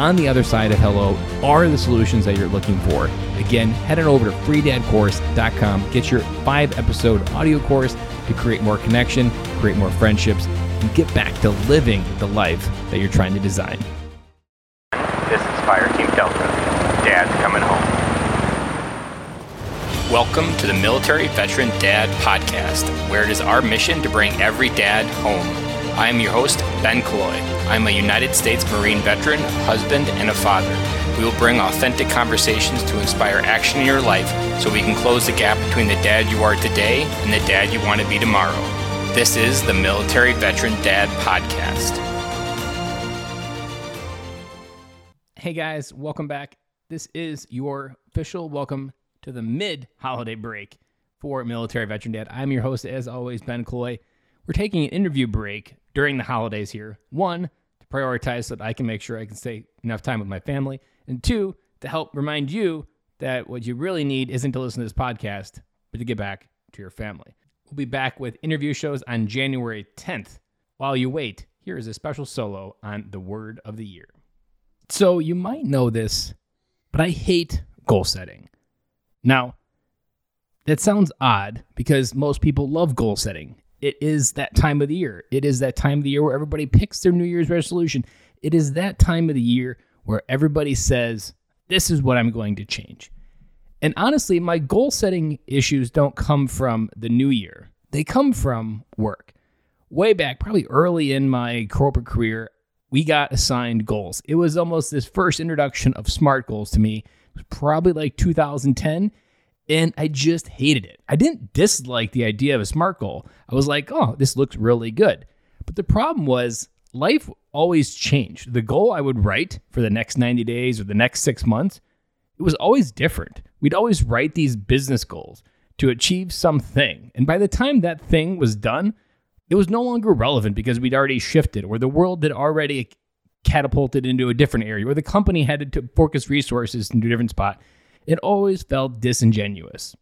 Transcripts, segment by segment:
on the other side of hello are the solutions that you're looking for. Again, head on over to freedadcourse.com, get your five episode audio course to create more connection, create more friendships, and get back to living the life that you're trying to design. This is Fire Team Delta. Dad's coming home. Welcome to the Military Veteran Dad Podcast, where it is our mission to bring every dad home. I am your host, Ben Killoy. I'm a United States Marine veteran, husband, and a father. We will bring authentic conversations to inspire action in your life so we can close the gap between the dad you are today and the dad you want to be tomorrow. This is the Military Veteran Dad Podcast. Hey guys, welcome back. This is your official welcome to the mid holiday break for Military Veteran Dad. I'm your host, as always, Ben Killoy. We're taking an interview break during the holidays here. One, prioritize so that I can make sure I can stay enough time with my family. And two, to help remind you that what you really need isn't to listen to this podcast, but to get back to your family. We'll be back with interview shows on January 10th. While you wait, here is a special solo on the word of the year. So you might know this, but I hate goal setting. Now, that sounds odd because most people love goal setting it is that time of the year. It is that time of the year where everybody picks their New Year's resolution. It is that time of the year where everybody says, This is what I'm going to change. And honestly, my goal setting issues don't come from the new year, they come from work. Way back, probably early in my corporate career, we got assigned goals. It was almost this first introduction of SMART goals to me. It was probably like 2010 and I just hated it. I didn't dislike the idea of a SMART goal. I was like, oh, this looks really good. But the problem was life always changed. The goal I would write for the next 90 days or the next six months, it was always different. We'd always write these business goals to achieve something. And by the time that thing was done, it was no longer relevant because we'd already shifted or the world had already catapulted into a different area or the company had to focus resources into a different spot it always felt disingenuous.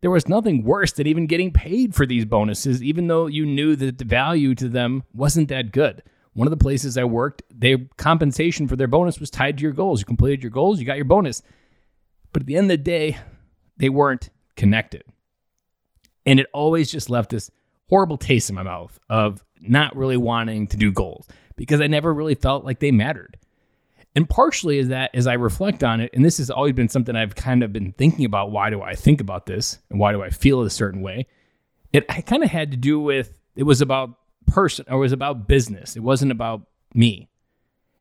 There was nothing worse than even getting paid for these bonuses, even though you knew that the value to them wasn't that good. One of the places I worked, their compensation for their bonus was tied to your goals. You completed your goals, you got your bonus. But at the end of the day, they weren't connected. And it always just left this horrible taste in my mouth of not really wanting to do goals because I never really felt like they mattered. And partially is that as I reflect on it, and this has always been something I've kind of been thinking about why do I think about this and why do I feel a certain way? It kind of had to do with it was about person or it was about business. It wasn't about me.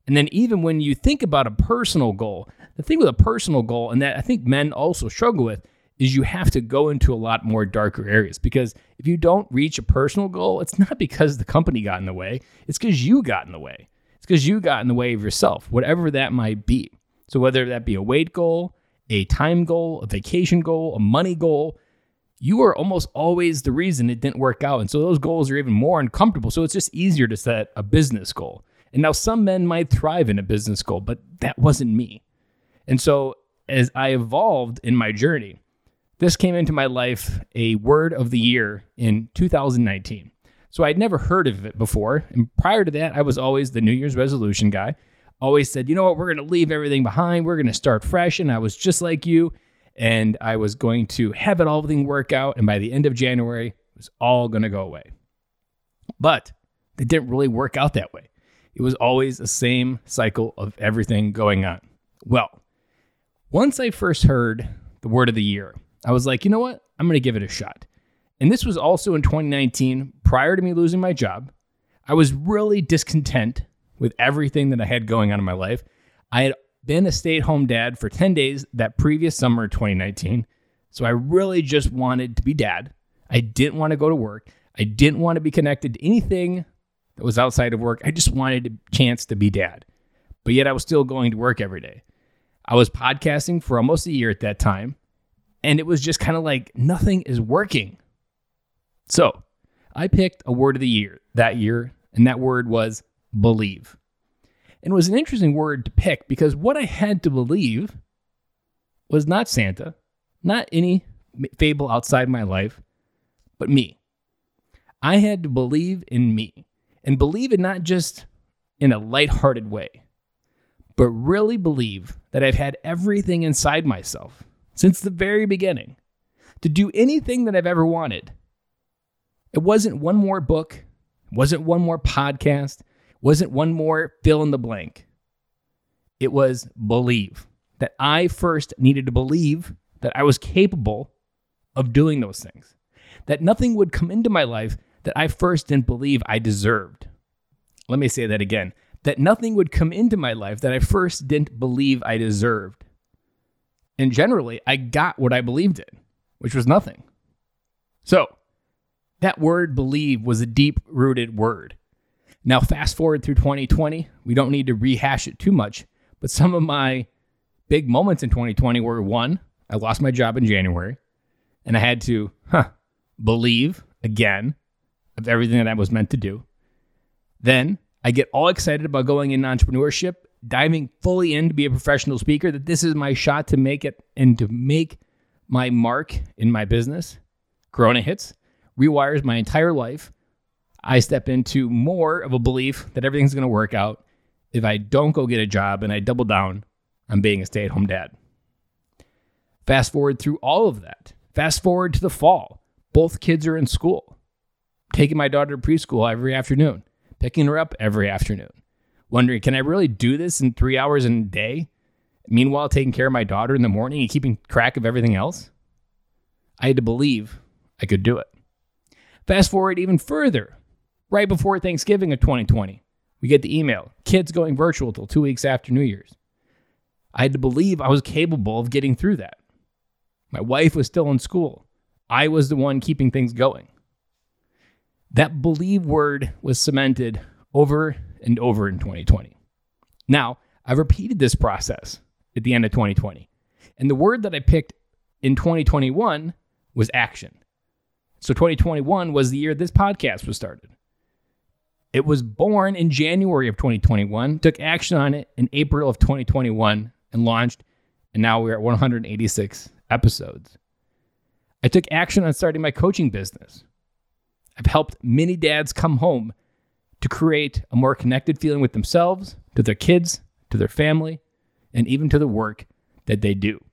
And then even when you think about a personal goal, the thing with a personal goal, and that I think men also struggle with, is you have to go into a lot more darker areas because if you don't reach a personal goal, it's not because the company got in the way, it's because you got in the way because you got in the way of yourself, whatever that might be. So, whether that be a weight goal, a time goal, a vacation goal, a money goal, you are almost always the reason it didn't work out. And so, those goals are even more uncomfortable. So, it's just easier to set a business goal. And now, some men might thrive in a business goal, but that wasn't me. And so, as I evolved in my journey, this came into my life a word of the year in 2019. So I'd never heard of it before. And prior to that, I was always the New Year's resolution guy. Always said, you know what, we're going to leave everything behind. We're going to start fresh. And I was just like you. And I was going to have it all everything work out. And by the end of January, it was all going to go away. But it didn't really work out that way. It was always the same cycle of everything going on. Well, once I first heard the word of the year, I was like, you know what? I'm going to give it a shot. And this was also in 2019, prior to me losing my job. I was really discontent with everything that I had going on in my life. I had been a stay at home dad for 10 days that previous summer of 2019. So I really just wanted to be dad. I didn't want to go to work. I didn't want to be connected to anything that was outside of work. I just wanted a chance to be dad. But yet I was still going to work every day. I was podcasting for almost a year at that time. And it was just kind of like nothing is working. So I picked a word of the year that year, and that word was believe. And it was an interesting word to pick because what I had to believe was not Santa, not any fable outside my life, but me. I had to believe in me and believe it not just in a lighthearted way, but really believe that I've had everything inside myself since the very beginning to do anything that I've ever wanted. It wasn't one more book, wasn't one more podcast, wasn't one more fill in the blank. It was believe that I first needed to believe that I was capable of doing those things, that nothing would come into my life that I first didn't believe I deserved. Let me say that again that nothing would come into my life that I first didn't believe I deserved. And generally, I got what I believed in, which was nothing. So, that word believe was a deep rooted word. Now, fast forward through 2020, we don't need to rehash it too much, but some of my big moments in 2020 were one, I lost my job in January, and I had to, huh, believe again of everything that I was meant to do. Then I get all excited about going in entrepreneurship, diving fully in to be a professional speaker, that this is my shot to make it and to make my mark in my business. Corona hits, rewires my entire life. I step into more of a belief that everything's going to work out if I don't go get a job and I double down on being a stay at home dad. Fast forward through all of that. Fast forward to the fall. Both kids are in school. Taking my daughter to preschool every afternoon picking her up every afternoon, wondering, can I really do this in three hours in a day? Meanwhile, taking care of my daughter in the morning and keeping track of everything else? I had to believe I could do it. Fast forward even further, right before Thanksgiving of 2020, we get the email kids going virtual till two weeks after New Year's. I had to believe I was capable of getting through that. My wife was still in school. I was the one keeping things going. That believe word was cemented over and over in 2020. Now, I've repeated this process at the end of 2020. And the word that I picked in 2021 was action. So 2021 was the year this podcast was started. It was born in January of 2021, took action on it in April of 2021 and launched, and now we're at 186 episodes. I took action on starting my coaching business. I've helped many dads come home to create a more connected feeling with themselves, to their kids, to their family, and even to the work that they do.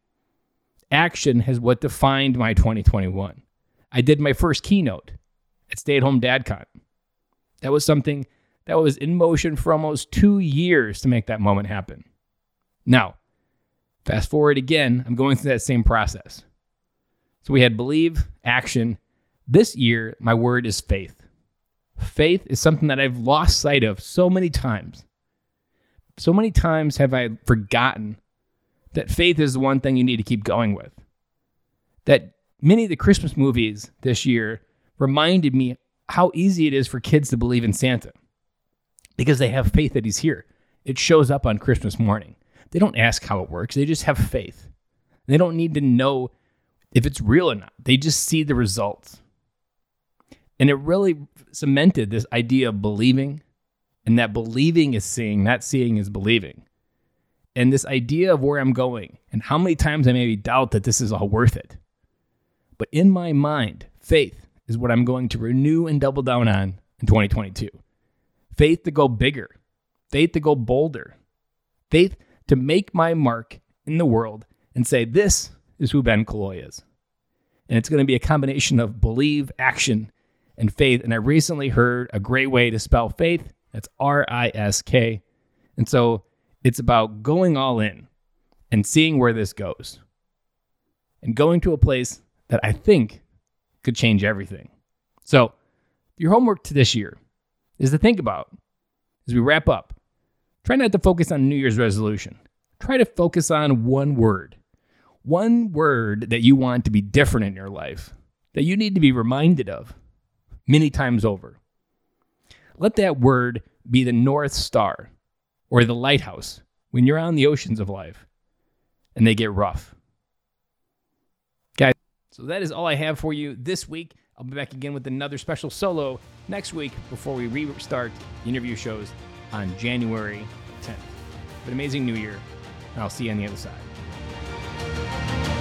Action has what defined my 2021. I did my first keynote at Stay at Home DadCon. That was something that was in motion for almost two years to make that moment happen. Now, fast forward again, I'm going through that same process. So we had believe, action, this year, my word is faith. Faith is something that I've lost sight of so many times. So many times have I forgotten that faith is the one thing you need to keep going with. That many of the Christmas movies this year reminded me how easy it is for kids to believe in Santa because they have faith that he's here. It shows up on Christmas morning. They don't ask how it works, they just have faith. They don't need to know if it's real or not, they just see the results. And it really cemented this idea of believing, and that believing is seeing, not seeing is believing. And this idea of where I'm going and how many times I maybe doubt that this is all worth it. But in my mind, faith is what I'm going to renew and double down on in 2022. Faith to go bigger, faith to go bolder, faith to make my mark in the world and say, This is who Ben Killoy is. And it's going to be a combination of believe, action, and faith. And I recently heard a great way to spell faith. That's R I S K. And so it's about going all in and seeing where this goes and going to a place that I think could change everything. So, your homework to this year is to think about as we wrap up. Try not to focus on New Year's resolution. Try to focus on one word. One word that you want to be different in your life, that you need to be reminded of many times over. Let that word be the North Star or the lighthouse when you're on the oceans of life and they get rough. So that is all I have for you this week. I'll be back again with another special solo next week before we restart the interview shows on January 10th. But amazing new year, and I'll see you on the other side.